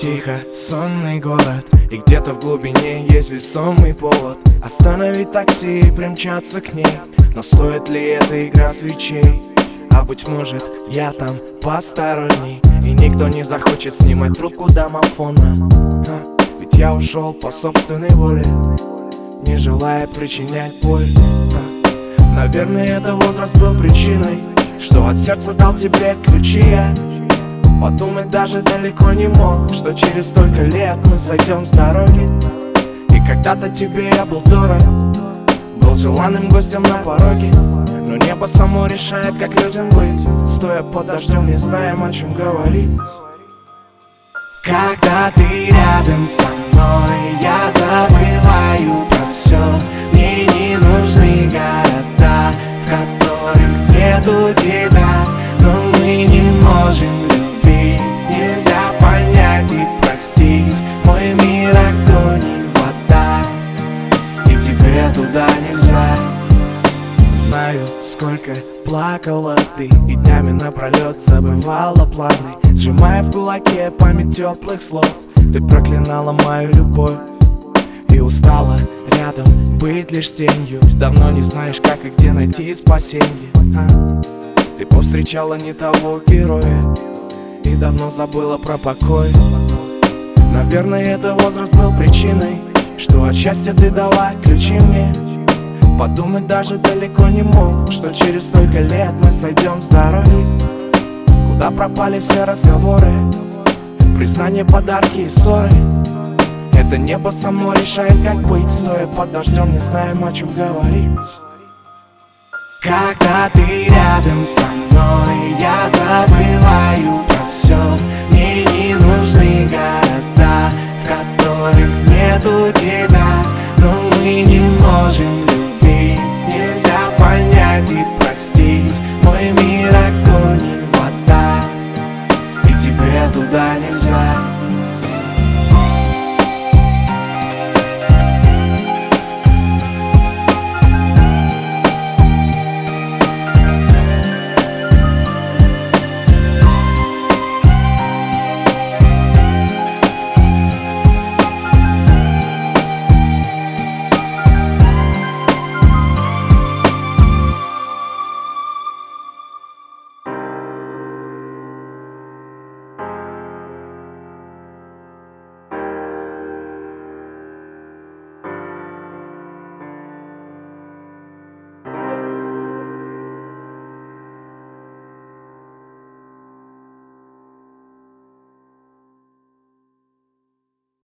Тихо, сонный город. И где-то в глубине есть весомый повод. Остановить такси и примчаться к ней. Но стоит ли эта игра свечей? А быть может, я там посторонний. И никто не захочет снимать трубку домофона. А, Ведь я ушел по собственной воле Не желая причинять боль. А, Наверное, это возраст был причиной Что от сердца дал тебе ключи. Я Подумать даже далеко не мог Что через столько лет мы сойдем с дороги. И когда-то тебе я был дорог Был желанным гостем на пороге. Но небо само решает, как людям быть Стоя под дождем, не знаем, о чем говорить. Когда ты рядом со мной Я забываю про все Мне не нужны города В которых нету тебя. Но мы не можем Знаю, сколько плакала ты. И днями напролет забывала планы Сжимая в кулаке память теплых слов. Ты проклинала мою любовь И устала рядом быть лишь тенью. Давно не знаешь, как и где найти спасенье а? Ты повстречала не того героя И давно забыла про покой. Наверное, это возраст был причиной Что от счастья ты дала ключи мне Подумать даже далеко не мог Что через столько лет мы сойдем с дороги. Куда пропали все разговоры Признание, подарки и ссоры. Это небо само решает, как быть Стоя под дождем, не знаем, о чем говорить. Когда ты рядом со мной Я забываю